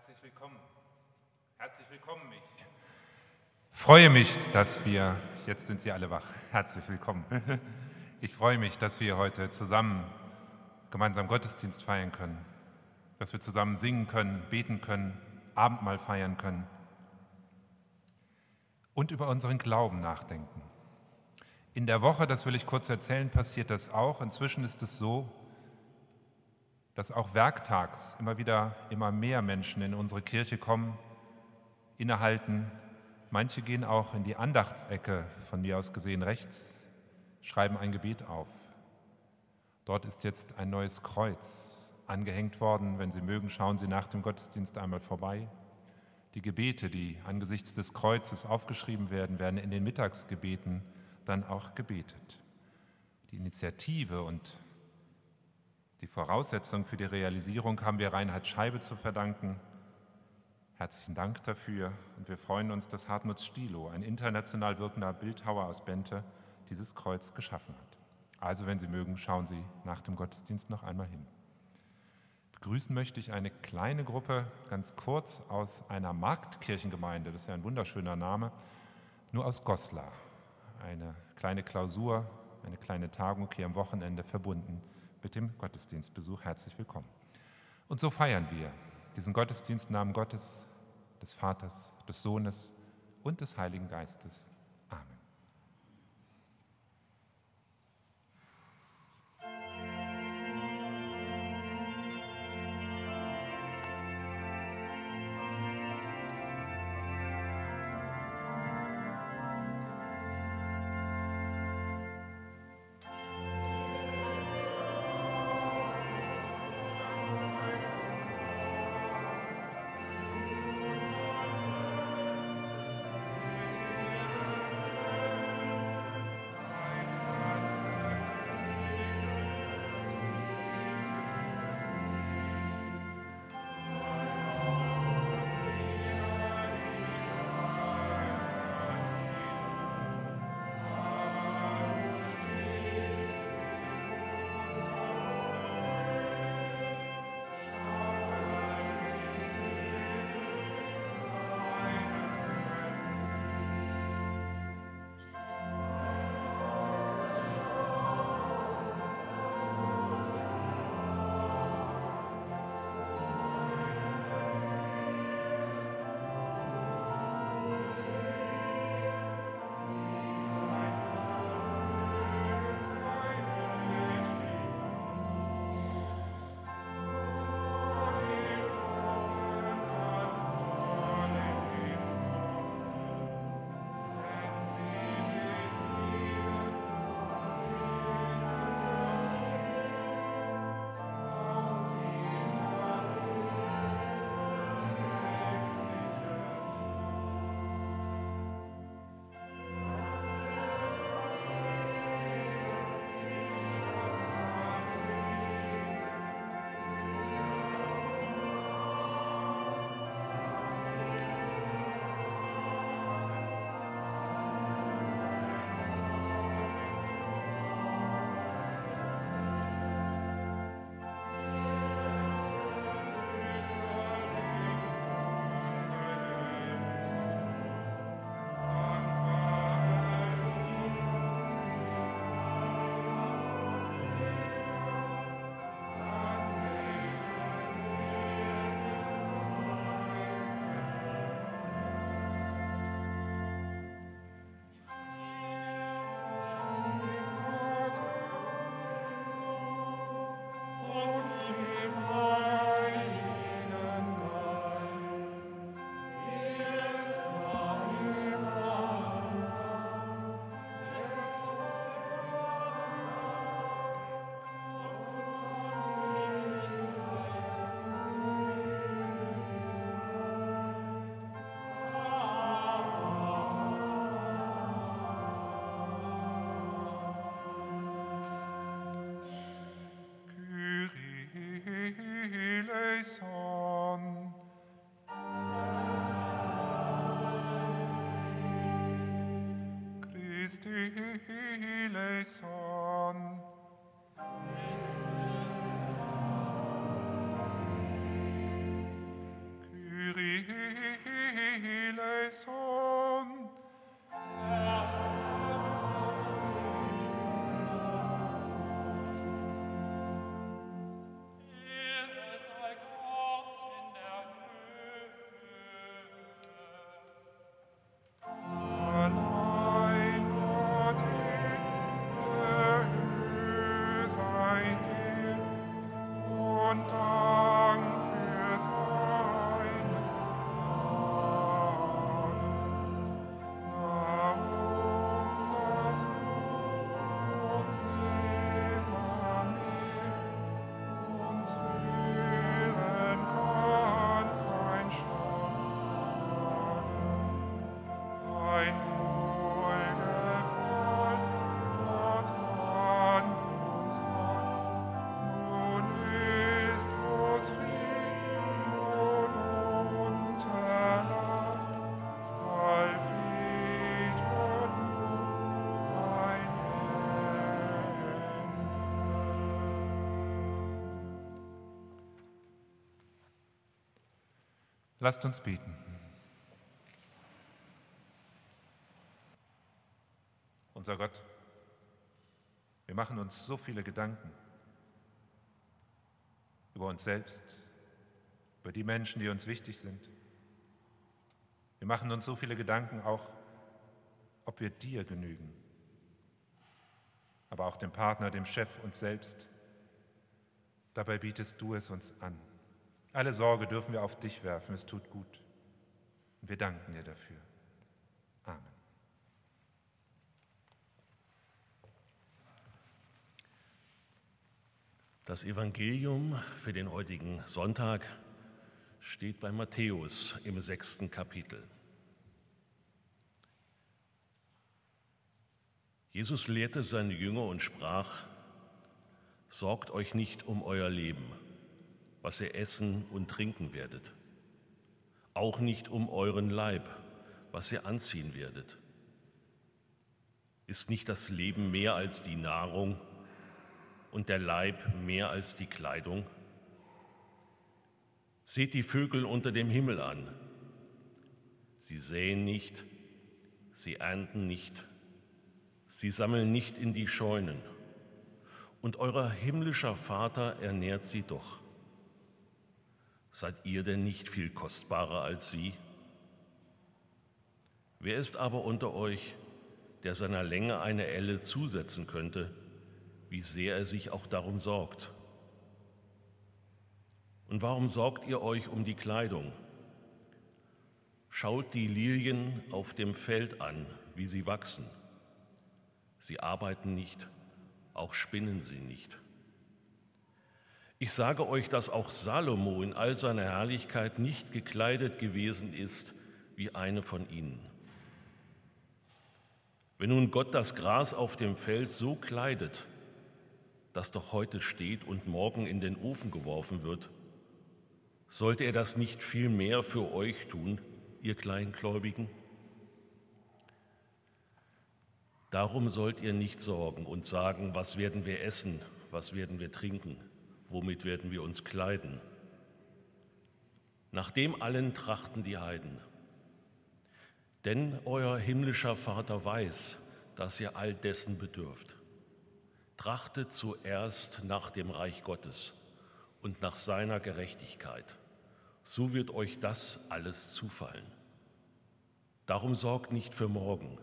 Herzlich willkommen. Herzlich willkommen. Ich freue mich, dass wir, jetzt sind Sie alle wach, herzlich willkommen. Ich freue mich, dass wir heute zusammen gemeinsam Gottesdienst feiern können, dass wir zusammen singen können, beten können, Abendmahl feiern können und über unseren Glauben nachdenken. In der Woche, das will ich kurz erzählen, passiert das auch. Inzwischen ist es so, dass auch werktags immer wieder immer mehr Menschen in unsere Kirche kommen, innehalten. Manche gehen auch in die Andachtsecke, von mir aus gesehen rechts, schreiben ein Gebet auf. Dort ist jetzt ein neues Kreuz angehängt worden. Wenn Sie mögen, schauen Sie nach dem Gottesdienst einmal vorbei. Die Gebete, die angesichts des Kreuzes aufgeschrieben werden, werden in den Mittagsgebeten dann auch gebetet. Die Initiative und die Voraussetzung für die Realisierung haben wir Reinhard Scheibe zu verdanken. Herzlichen Dank dafür und wir freuen uns, dass Hartmut Stilo, ein international wirkender Bildhauer aus Bente, dieses Kreuz geschaffen hat. Also, wenn Sie mögen, schauen Sie nach dem Gottesdienst noch einmal hin. Begrüßen möchte ich eine kleine Gruppe, ganz kurz aus einer Marktkirchengemeinde, das ist ja ein wunderschöner Name, nur aus Goslar. Eine kleine Klausur, eine kleine Tagung hier am Wochenende verbunden mit dem Gottesdienstbesuch. Herzlich willkommen. Und so feiern wir diesen Gottesdienst Namen Gottes, des Vaters, des Sohnes und des Heiligen Geistes. Christi eleison. Kyrie eleison. Lasst uns beten. Unser Gott, wir machen uns so viele Gedanken über uns selbst, über die Menschen, die uns wichtig sind. Wir machen uns so viele Gedanken auch, ob wir dir genügen, aber auch dem Partner, dem Chef, uns selbst. Dabei bietest du es uns an. Alle Sorge dürfen wir auf dich werfen, es tut gut. Wir danken dir dafür. Amen. Das Evangelium für den heutigen Sonntag steht bei Matthäus im sechsten Kapitel. Jesus lehrte seine Jünger und sprach, Sorgt euch nicht um euer Leben was ihr essen und trinken werdet. Auch nicht um euren Leib, was ihr anziehen werdet. Ist nicht das Leben mehr als die Nahrung und der Leib mehr als die Kleidung? Seht die Vögel unter dem Himmel an. Sie säen nicht, sie ernten nicht, sie sammeln nicht in die Scheunen. Und euer himmlischer Vater ernährt sie doch. Seid ihr denn nicht viel kostbarer als sie? Wer ist aber unter euch, der seiner Länge eine Elle zusetzen könnte, wie sehr er sich auch darum sorgt? Und warum sorgt ihr euch um die Kleidung? Schaut die Lilien auf dem Feld an, wie sie wachsen. Sie arbeiten nicht, auch spinnen sie nicht. Ich sage euch, dass auch Salomo in all seiner Herrlichkeit nicht gekleidet gewesen ist wie eine von ihnen. Wenn nun Gott das Gras auf dem Feld so kleidet, das doch heute steht und morgen in den Ofen geworfen wird, sollte er das nicht viel mehr für euch tun, ihr Kleingläubigen? Darum sollt ihr nicht sorgen und sagen, was werden wir essen, was werden wir trinken womit werden wir uns kleiden? Nach dem allen trachten die Heiden. Denn euer himmlischer Vater weiß, dass ihr all dessen bedürft. Trachtet zuerst nach dem Reich Gottes und nach seiner Gerechtigkeit. So wird euch das alles zufallen. Darum sorgt nicht für morgen,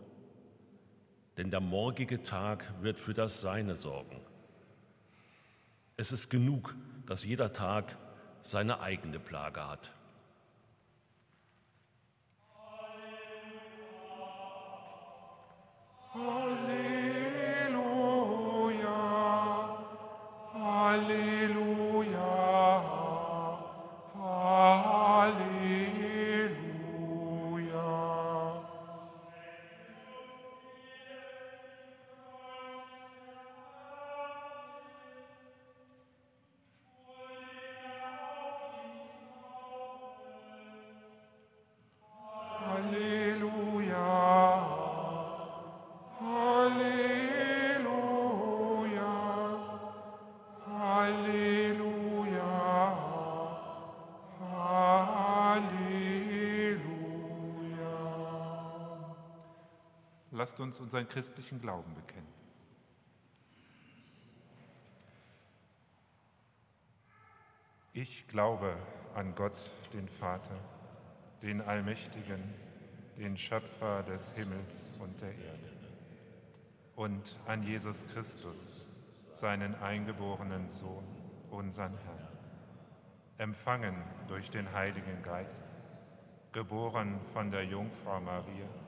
denn der morgige Tag wird für das Seine sorgen. Es ist genug, dass jeder Tag seine eigene Plage hat. Alleluia. Lasst uns unseren christlichen Glauben bekennen. Ich glaube an Gott, den Vater, den Allmächtigen, den Schöpfer des Himmels und der Erde, und an Jesus Christus, seinen eingeborenen Sohn, unseren Herrn, empfangen durch den Heiligen Geist, geboren von der Jungfrau Maria,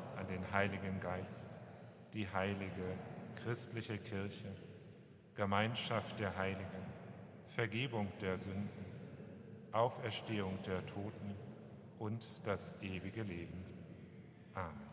an den Heiligen Geist, die heilige christliche Kirche, Gemeinschaft der Heiligen, Vergebung der Sünden, Auferstehung der Toten und das ewige Leben. Amen.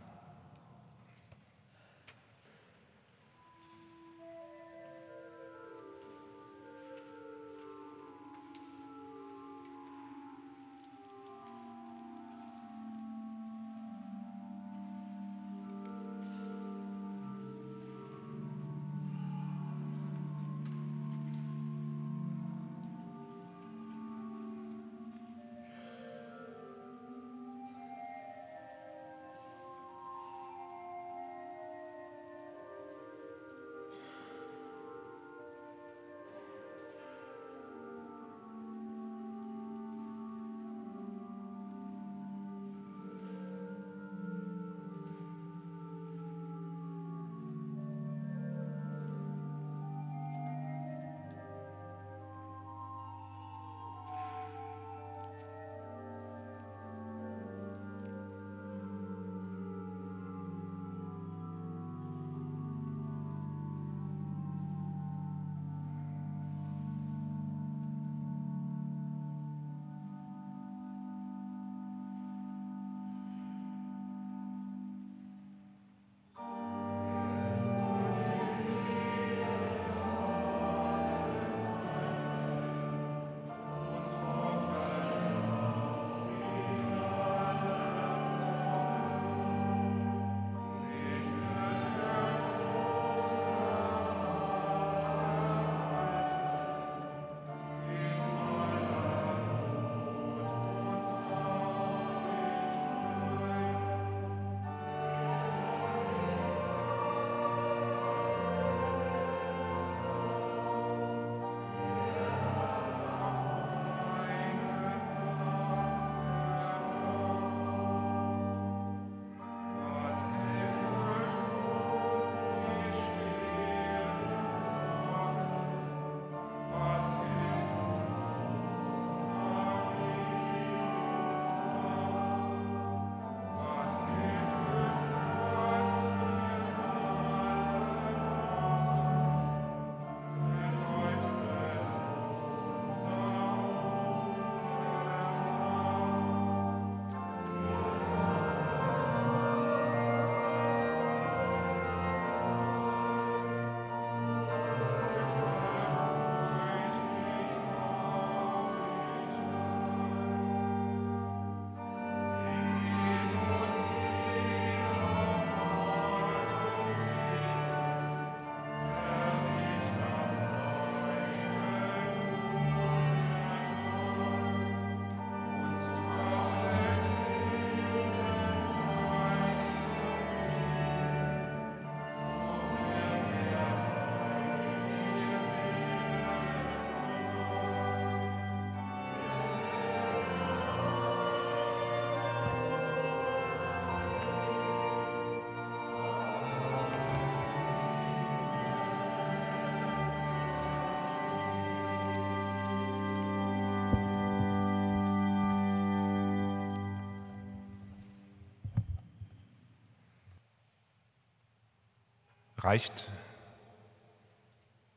Reicht,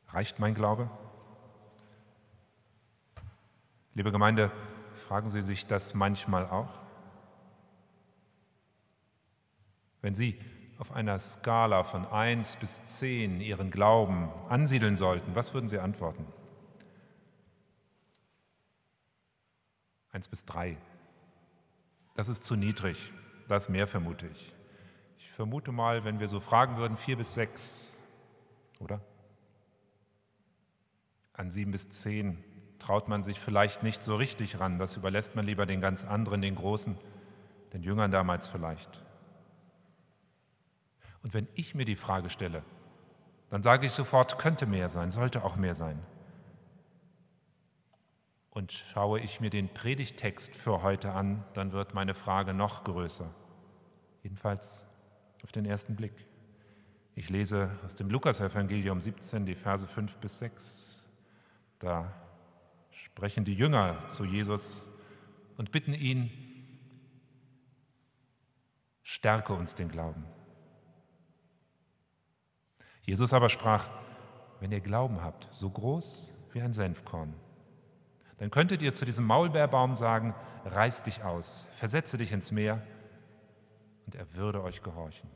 reicht mein Glaube? Liebe Gemeinde, fragen Sie sich das manchmal auch? Wenn Sie auf einer Skala von 1 bis 10 Ihren Glauben ansiedeln sollten, was würden Sie antworten? 1 bis 3. Das ist zu niedrig. Das mehr vermute ich. Vermute mal, wenn wir so fragen würden, 4 bis 6, oder? An 7 bis 10 traut man sich vielleicht nicht so richtig ran. Das überlässt man lieber den ganz anderen, den Großen, den Jüngern damals vielleicht. Und wenn ich mir die Frage stelle, dann sage ich sofort, könnte mehr sein, sollte auch mehr sein. Und schaue ich mir den Predigtext für heute an, dann wird meine Frage noch größer. Jedenfalls auf den ersten Blick. Ich lese aus dem Lukasevangelium 17 die Verse 5 bis 6. Da sprechen die Jünger zu Jesus und bitten ihn, stärke uns den Glauben. Jesus aber sprach, wenn ihr Glauben habt, so groß wie ein Senfkorn, dann könntet ihr zu diesem Maulbeerbaum sagen, reiß dich aus, versetze dich ins Meer, und er würde euch gehorchen.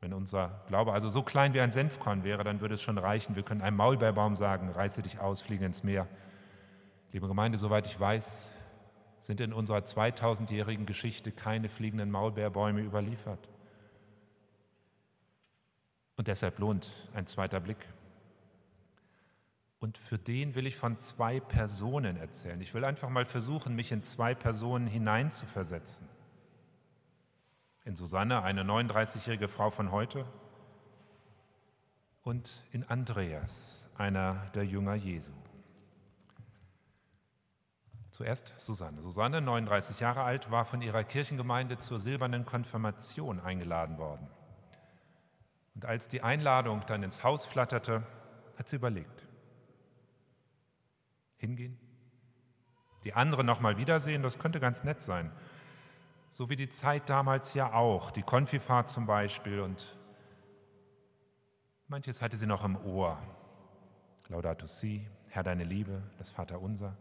Wenn unser Glaube also so klein wie ein Senfkorn wäre, dann würde es schon reichen. Wir können einem Maulbeerbaum sagen, reiße dich aus, fliege ins Meer. Liebe Gemeinde, soweit ich weiß, sind in unserer 2000-jährigen Geschichte keine fliegenden Maulbeerbäume überliefert. Und deshalb lohnt ein zweiter Blick. Und für den will ich von zwei Personen erzählen. Ich will einfach mal versuchen, mich in zwei Personen hineinzuversetzen. In Susanne, eine 39-jährige Frau von heute, und in Andreas, einer der Jünger Jesu. Zuerst Susanne. Susanne, 39 Jahre alt, war von ihrer Kirchengemeinde zur silbernen Konfirmation eingeladen worden. Und als die Einladung dann ins Haus flatterte, hat sie überlegt. Hingehen? Die andere nochmal wiedersehen, das könnte ganz nett sein. So wie die Zeit damals ja auch, die Konfifahrt zum Beispiel und manches hatte sie noch im Ohr. Laudato Si, Herr deine Liebe, das Vaterunser.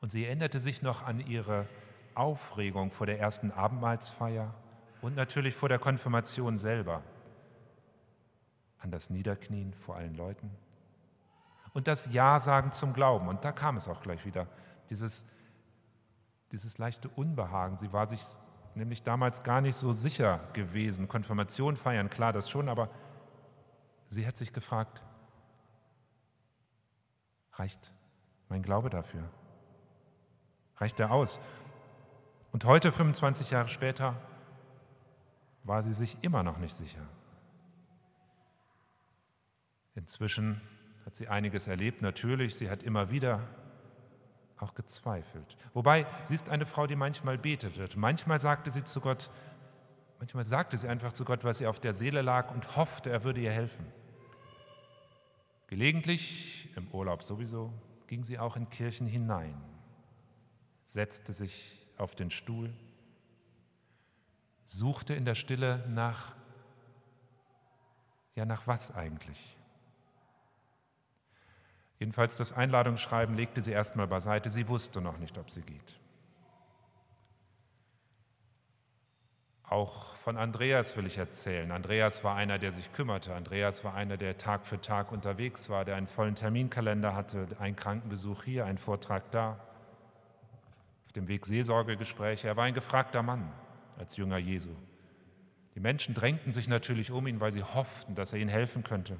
Und sie erinnerte sich noch an ihre Aufregung vor der ersten Abendmahlsfeier und natürlich vor der Konfirmation selber an das Niederknien vor allen Leuten und das Ja sagen zum Glauben. Und da kam es auch gleich wieder, dieses, dieses leichte Unbehagen. Sie war sich nämlich damals gar nicht so sicher gewesen. Konfirmation feiern, klar, das schon, aber sie hat sich gefragt, reicht mein Glaube dafür? Reicht er aus? Und heute, 25 Jahre später, war sie sich immer noch nicht sicher. Inzwischen hat sie einiges erlebt, natürlich, sie hat immer wieder auch gezweifelt. Wobei, sie ist eine Frau, die manchmal betete. Manchmal sagte sie zu Gott, manchmal sagte sie einfach zu Gott, was ihr auf der Seele lag und hoffte, er würde ihr helfen. Gelegentlich, im Urlaub sowieso, ging sie auch in Kirchen hinein, setzte sich auf den Stuhl, suchte in der Stille nach, ja nach was eigentlich? Jedenfalls das Einladungsschreiben legte sie erstmal beiseite. Sie wusste noch nicht, ob sie geht. Auch von Andreas will ich erzählen. Andreas war einer, der sich kümmerte. Andreas war einer, der Tag für Tag unterwegs war, der einen vollen Terminkalender hatte, einen Krankenbesuch hier, einen Vortrag da, auf dem Weg Seelsorgegespräche. Er war ein gefragter Mann als Jünger Jesu. Die Menschen drängten sich natürlich um ihn, weil sie hofften, dass er ihnen helfen könnte,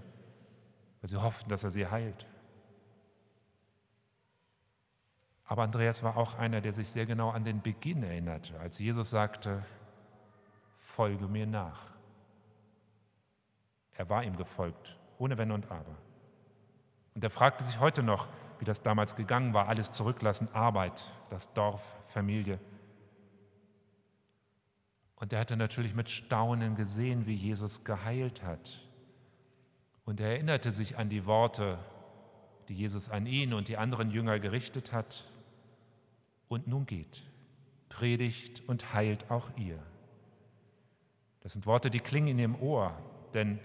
weil sie hofften, dass er sie heilt. Aber Andreas war auch einer, der sich sehr genau an den Beginn erinnerte, als Jesus sagte, folge mir nach. Er war ihm gefolgt, ohne Wenn und Aber. Und er fragte sich heute noch, wie das damals gegangen war, alles zurücklassen, Arbeit, das Dorf, Familie. Und er hatte natürlich mit Staunen gesehen, wie Jesus geheilt hat. Und er erinnerte sich an die Worte, die Jesus an ihn und die anderen Jünger gerichtet hat und nun geht, predigt und heilt auch ihr. Das sind Worte, die klingen in ihrem Ohr, denn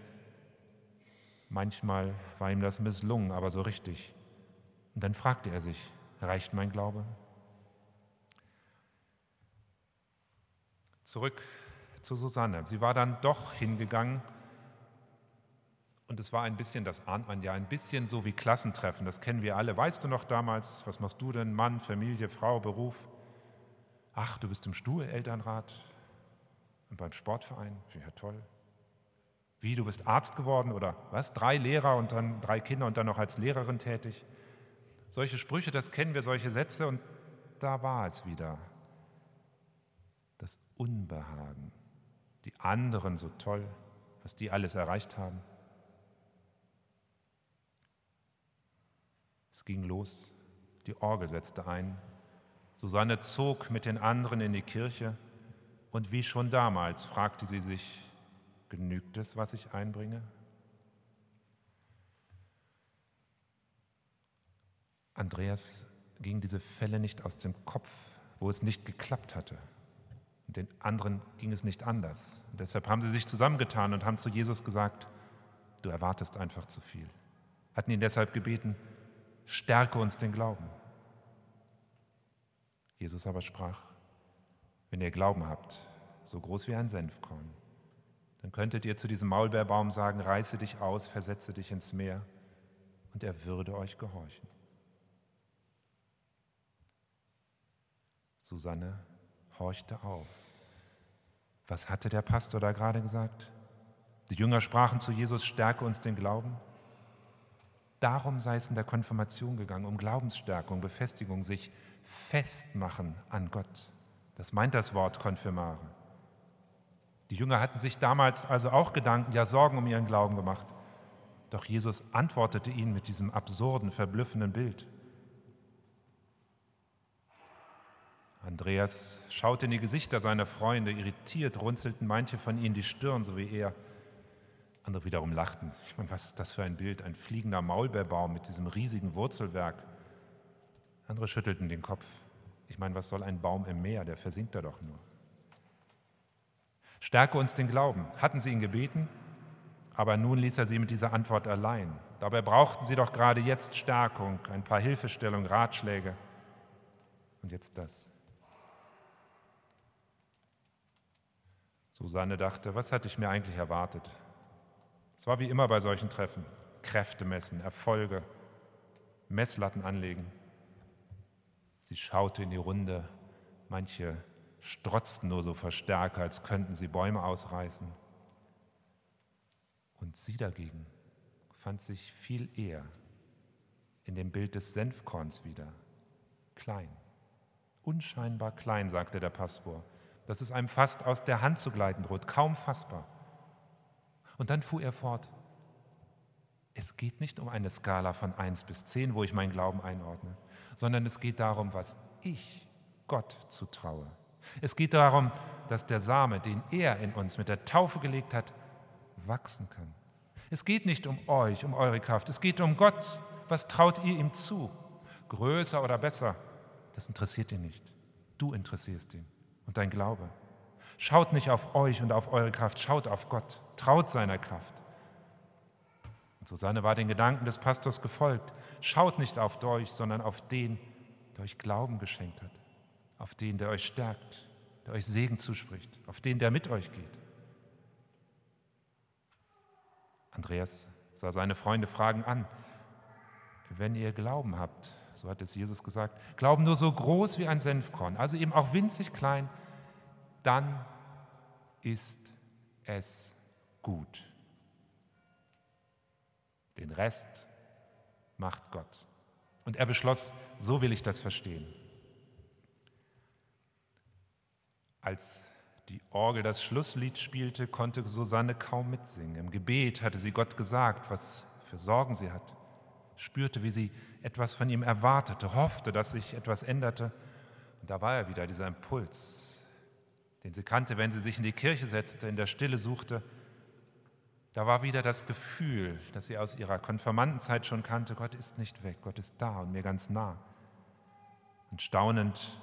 manchmal war ihm das misslungen, aber so richtig. Und dann fragte er sich, reicht mein Glaube? Zurück zu Susanne. Sie war dann doch hingegangen und es war ein bisschen, das ahnt man ja, ein bisschen so wie Klassentreffen, das kennen wir alle. Weißt du noch damals, was machst du denn? Mann, Familie, Frau, Beruf? Ach, du bist im Stuhl, Elternrat und beim Sportverein? Ja, toll. Wie, du bist Arzt geworden oder was? Drei Lehrer und dann drei Kinder und dann noch als Lehrerin tätig? Solche Sprüche, das kennen wir, solche Sätze und da war es wieder. Das Unbehagen. Die anderen so toll, was die alles erreicht haben. Es ging los, die Orgel setzte ein. Susanne zog mit den anderen in die Kirche und wie schon damals fragte sie sich, genügt es, was ich einbringe? Andreas ging diese Fälle nicht aus dem Kopf, wo es nicht geklappt hatte. Und den anderen ging es nicht anders. Und deshalb haben sie sich zusammengetan und haben zu Jesus gesagt, du erwartest einfach zu viel. Hatten ihn deshalb gebeten, stärke uns den Glauben. Jesus aber sprach, wenn ihr Glauben habt, so groß wie ein Senfkorn, dann könntet ihr zu diesem Maulbeerbaum sagen, reiße dich aus, versetze dich ins Meer, und er würde euch gehorchen. Susanne horchte auf. Was hatte der Pastor da gerade gesagt? Die Jünger sprachen zu Jesus, stärke uns den Glauben. Darum sei es in der Konfirmation gegangen, um Glaubensstärkung, Befestigung, sich festmachen an Gott. Das meint das Wort Konfirmare. Die Jünger hatten sich damals also auch Gedanken, ja Sorgen um ihren Glauben gemacht. Doch Jesus antwortete ihnen mit diesem absurden, verblüffenden Bild. Andreas schaute in die Gesichter seiner Freunde, irritiert runzelten manche von ihnen die Stirn, so wie er. Andere wiederum lachten. Ich meine, was ist das für ein Bild? Ein fliegender Maulbeerbaum mit diesem riesigen Wurzelwerk. Andere schüttelten den Kopf. Ich meine, was soll ein Baum im Meer? Der versinkt da doch nur. Stärke uns den Glauben. Hatten sie ihn gebeten? Aber nun ließ er sie mit dieser Antwort allein. Dabei brauchten sie doch gerade jetzt Stärkung, ein paar Hilfestellungen, Ratschläge. Und jetzt das. Susanne dachte, was hatte ich mir eigentlich erwartet? Es war wie immer bei solchen Treffen. Kräfte messen, Erfolge, Messlatten anlegen. Sie schaute in die Runde. Manche strotzten nur so verstärker, als könnten sie Bäume ausreißen. Und sie dagegen fand sich viel eher in dem Bild des Senfkorns wieder. Klein, unscheinbar klein, sagte der Pastor, dass es einem fast aus der Hand zu gleiten droht, kaum fassbar. Und dann fuhr er fort. Es geht nicht um eine Skala von 1 bis 10, wo ich meinen Glauben einordne, sondern es geht darum, was ich Gott zutraue. Es geht darum, dass der Same, den er in uns mit der Taufe gelegt hat, wachsen kann. Es geht nicht um euch, um eure Kraft. Es geht um Gott. Was traut ihr ihm zu? Größer oder besser? Das interessiert ihn nicht. Du interessierst ihn und dein Glaube. Schaut nicht auf euch und auf eure Kraft, schaut auf Gott, traut seiner Kraft. Und Susanne war den Gedanken des Pastors gefolgt. Schaut nicht auf euch, sondern auf den, der euch Glauben geschenkt hat, auf den, der euch stärkt, der euch Segen zuspricht, auf den, der mit euch geht. Andreas sah seine Freunde fragen an. Wenn ihr Glauben habt, so hat es Jesus gesagt, Glauben nur so groß wie ein Senfkorn, also eben auch winzig klein, dann ist es gut. Den Rest macht Gott. Und er beschloss, so will ich das verstehen. Als die Orgel das Schlusslied spielte, konnte Susanne kaum mitsingen. Im Gebet hatte sie Gott gesagt, was für Sorgen sie hat, spürte, wie sie etwas von ihm erwartete, hoffte, dass sich etwas änderte. Und da war er wieder, dieser Impuls, den sie kannte, wenn sie sich in die Kirche setzte, in der Stille suchte. Da war wieder das Gefühl, das sie aus ihrer Konfirmandenzeit schon kannte, Gott ist nicht weg, Gott ist da und mir ganz nah. Und staunend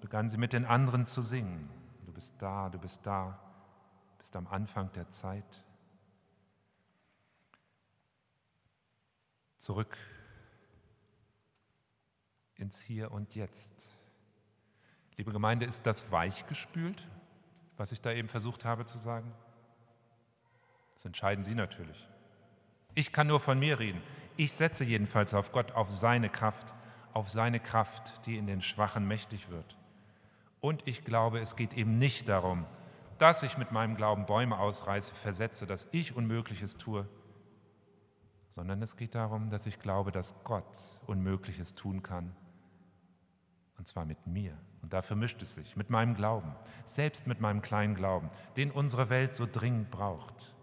begann sie mit den anderen zu singen. Du bist da, du bist da, bist am Anfang der Zeit. Zurück ins Hier und Jetzt. Liebe Gemeinde, ist das weichgespült? was ich da eben versucht habe zu sagen? Das entscheiden Sie natürlich. Ich kann nur von mir reden. Ich setze jedenfalls auf Gott, auf seine Kraft, auf seine Kraft, die in den Schwachen mächtig wird. Und ich glaube, es geht eben nicht darum, dass ich mit meinem Glauben Bäume ausreiße, versetze, dass ich Unmögliches tue, sondern es geht darum, dass ich glaube, dass Gott Unmögliches tun kann. Und zwar mit mir. Und dafür mischt es sich, mit meinem Glauben, selbst mit meinem kleinen Glauben, den unsere Welt so dringend braucht.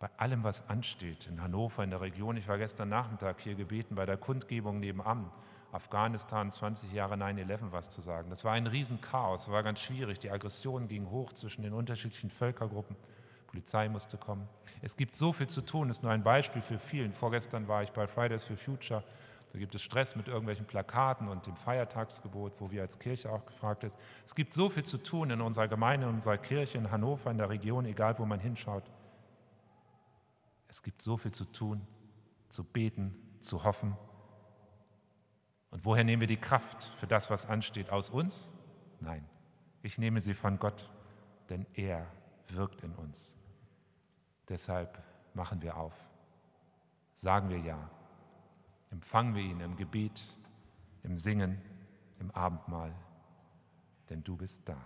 Bei allem, was ansteht in Hannover, in der Region. Ich war gestern Nachmittag hier gebeten bei der Kundgebung nebenan Afghanistan 20 Jahre 9-11 was zu sagen. Das war ein Riesenchaos, war ganz schwierig. Die Aggression ging hoch zwischen den unterschiedlichen Völkergruppen. Polizei musste kommen. Es gibt so viel zu tun, das ist nur ein Beispiel für vielen. Vorgestern war ich bei Fridays for Future. Da gibt es Stress mit irgendwelchen Plakaten und dem Feiertagsgebot, wo wir als Kirche auch gefragt sind. Es gibt so viel zu tun in unserer Gemeinde, in unserer Kirche, in Hannover, in der Region, egal wo man hinschaut. Es gibt so viel zu tun, zu beten, zu hoffen, und woher nehmen wir die Kraft für das, was ansteht? Aus uns? Nein, ich nehme sie von Gott, denn er wirkt in uns. Deshalb machen wir auf, sagen wir ja, empfangen wir ihn im Gebet, im Singen, im Abendmahl, denn du bist da.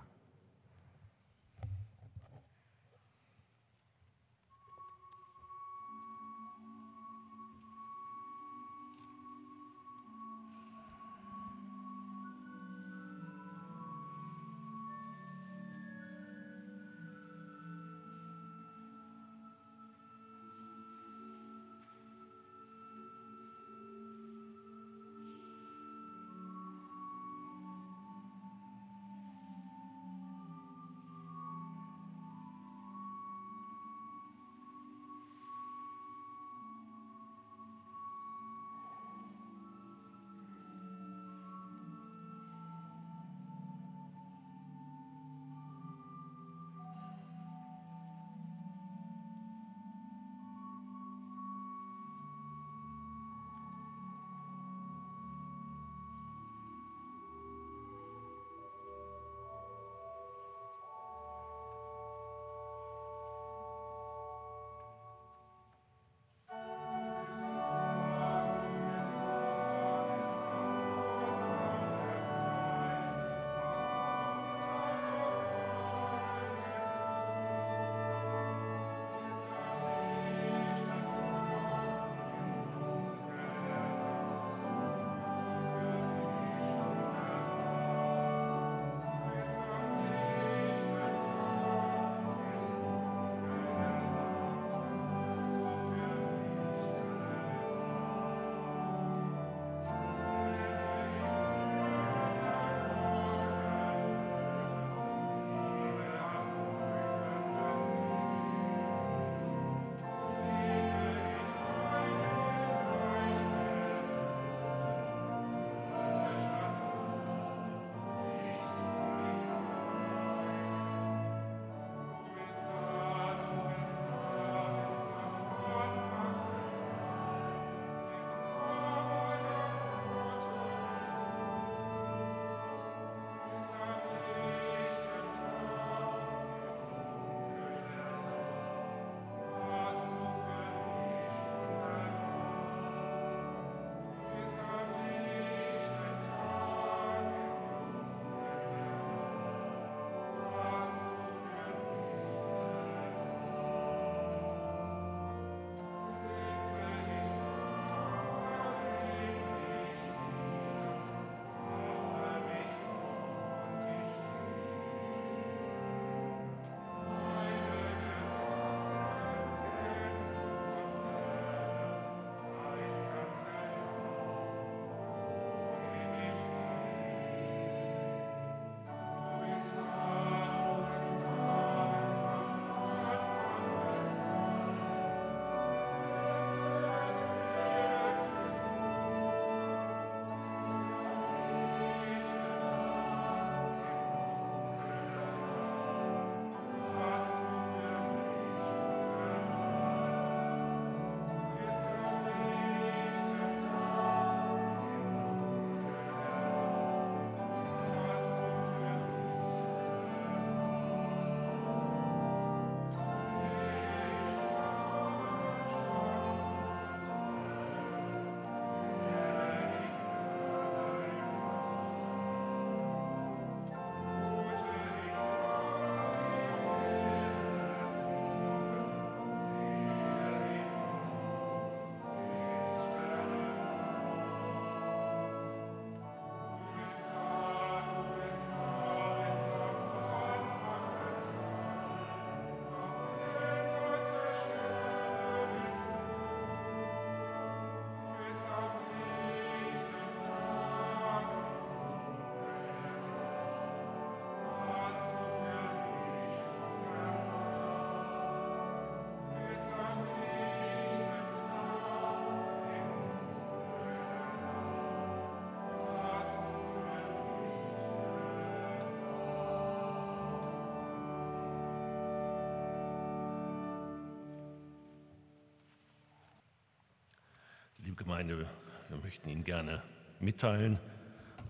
Liebe Gemeinde, wir möchten Ihnen gerne mitteilen,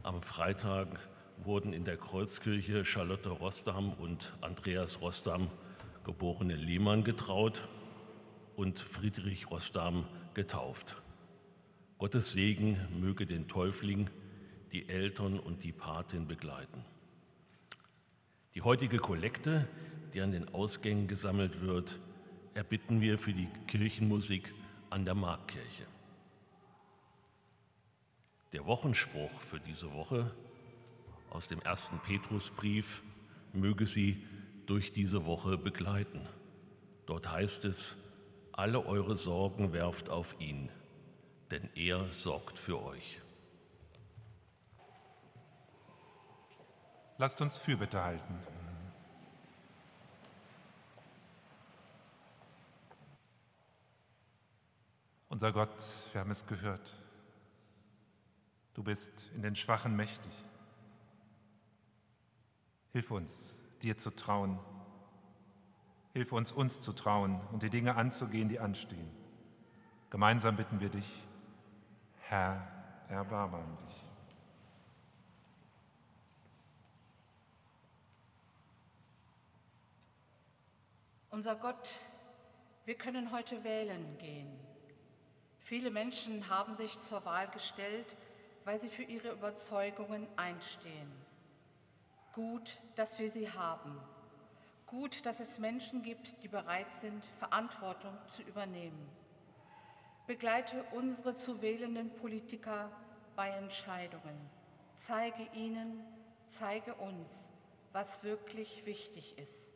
am Freitag wurden in der Kreuzkirche Charlotte Rostam und Andreas Rostam, geborene Lehmann, getraut und Friedrich Rostam getauft. Gottes Segen möge den Täufling, die Eltern und die Patin begleiten. Die heutige Kollekte, die an den Ausgängen gesammelt wird, erbitten wir für die Kirchenmusik an der Marktkirche. Der Wochenspruch für diese Woche aus dem ersten Petrusbrief möge Sie durch diese Woche begleiten. Dort heißt es, alle eure Sorgen werft auf ihn, denn er sorgt für euch. Lasst uns Fürbitte halten. Unser Gott, wir haben es gehört, Du bist in den Schwachen mächtig. Hilf uns, dir zu trauen. Hilf uns, uns zu trauen und die Dinge anzugehen, die anstehen. Gemeinsam bitten wir dich, Herr, erbarme dich. Unser Gott, wir können heute wählen gehen. Viele Menschen haben sich zur Wahl gestellt, weil sie für ihre Überzeugungen einstehen. Gut, dass wir sie haben. Gut, dass es Menschen gibt, die bereit sind, Verantwortung zu übernehmen. Begleite unsere zu wählenden Politiker bei Entscheidungen. Zeige ihnen, zeige uns, was wirklich wichtig ist.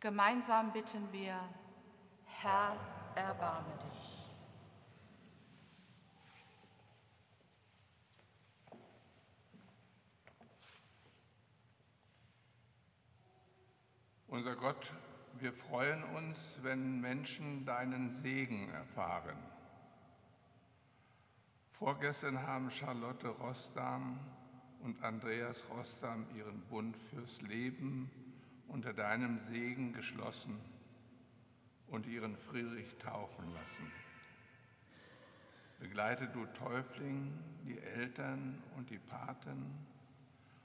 Gemeinsam bitten wir, Herr, erbarme dich. Unser Gott, wir freuen uns, wenn Menschen deinen Segen erfahren. Vorgestern haben Charlotte Rostam und Andreas Rostam ihren Bund fürs Leben unter deinem Segen geschlossen und ihren Friedrich taufen lassen. Begleite du Täufling, die Eltern und die Paten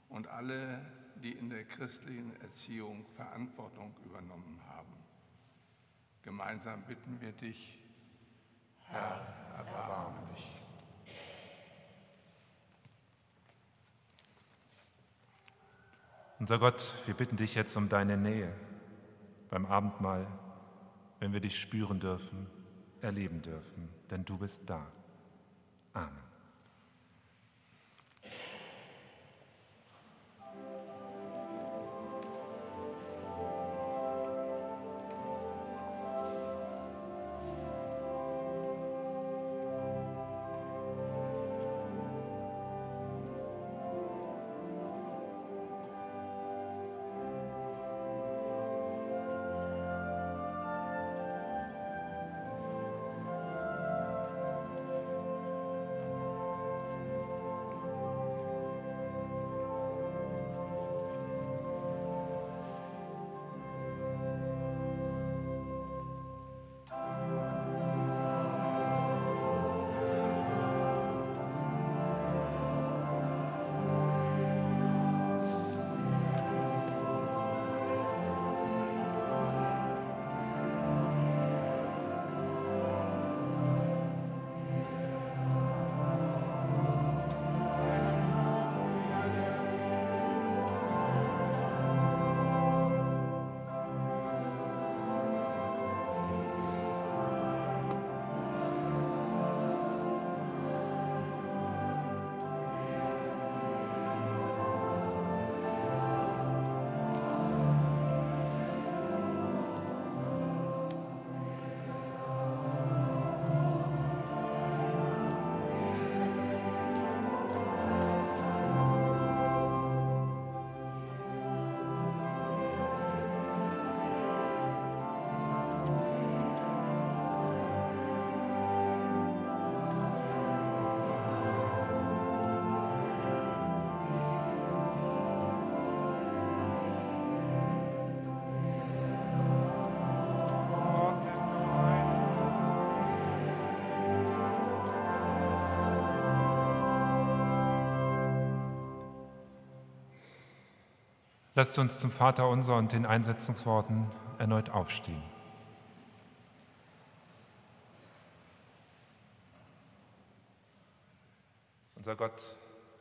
und alle, die in der christlichen Erziehung Verantwortung übernommen haben. Gemeinsam bitten wir dich, Herr, erbarme dich. Unser Gott, wir bitten dich jetzt um deine Nähe beim Abendmahl, wenn wir dich spüren dürfen, erleben dürfen, denn du bist da. Amen. Lasst uns zum Vater unser und den Einsetzungsworten erneut aufstehen. Unser Gott,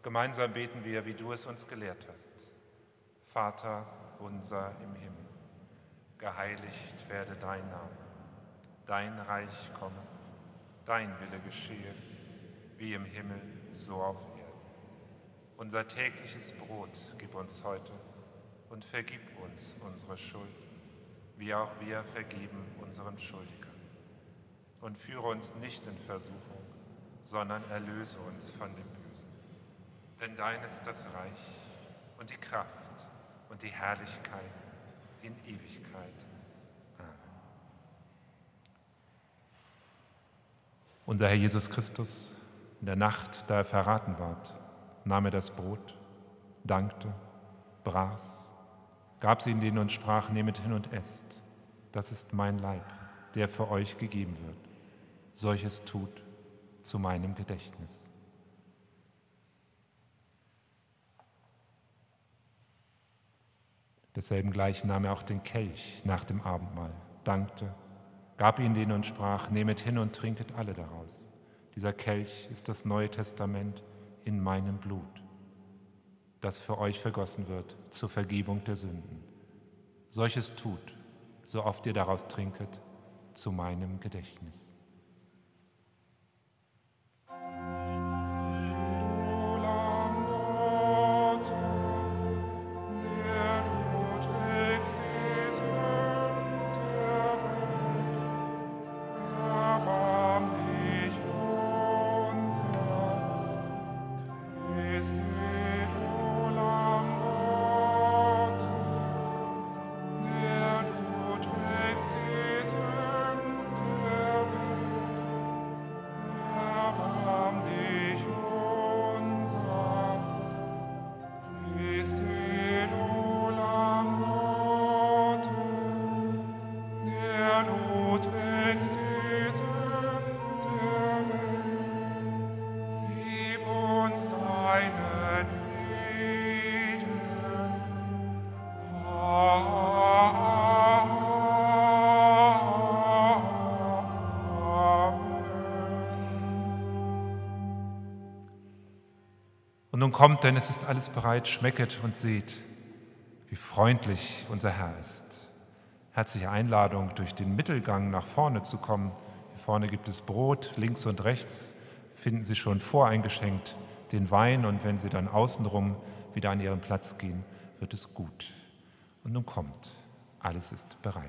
gemeinsam beten wir, wie du es uns gelehrt hast. Vater unser im Himmel, geheiligt werde dein Name, dein Reich komme, dein Wille geschehe, wie im Himmel, so auf Erden. Unser tägliches Brot gib uns heute und vergib uns unsere Schuld, wie auch wir vergeben unseren Schuldigern. Und führe uns nicht in Versuchung, sondern erlöse uns von dem Bösen. Denn dein ist das Reich und die Kraft und die Herrlichkeit in Ewigkeit. Amen. Unser Herr Jesus Christus, in der Nacht, da er verraten ward, nahm er das Brot, dankte, brach's gab sie in denen und sprach, nehmet hin und esst. Das ist mein Leib, der für euch gegeben wird. Solches tut zu meinem Gedächtnis. Desselben gleich nahm er auch den Kelch nach dem Abendmahl, dankte, gab ihn denen und sprach, nehmet hin und trinket alle daraus. Dieser Kelch ist das Neue Testament in meinem Blut das für euch vergossen wird zur Vergebung der Sünden. Solches tut, so oft ihr daraus trinket, zu meinem Gedächtnis. Kommt, denn es ist alles bereit, schmecket und seht, wie freundlich unser Herr ist. Herzliche Einladung, durch den Mittelgang nach vorne zu kommen. Hier vorne gibt es Brot, links und rechts finden Sie schon voreingeschenkt den Wein und wenn Sie dann außenrum wieder an Ihren Platz gehen, wird es gut. Und nun kommt, alles ist bereit.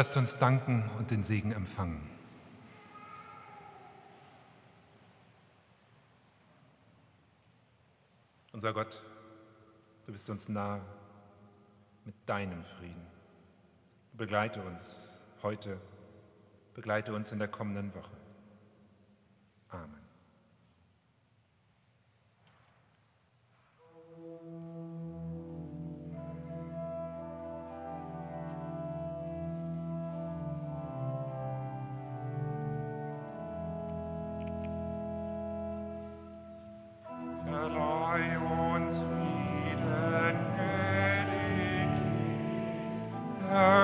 Lasst uns danken und den Segen empfangen. Unser Gott, du bist uns nahe mit deinem Frieden. Begleite uns heute, begleite uns in der kommenden Woche.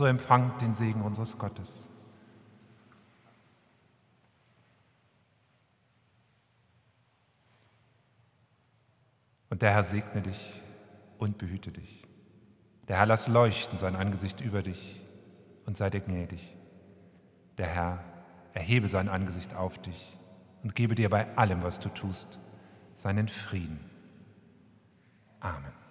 so empfangt den Segen unseres Gottes. Und der Herr segne dich und behüte dich. Der Herr lass leuchten sein Angesicht über dich und sei dir gnädig. Der Herr erhebe sein Angesicht auf dich und gebe dir bei allem, was du tust, seinen Frieden. Amen.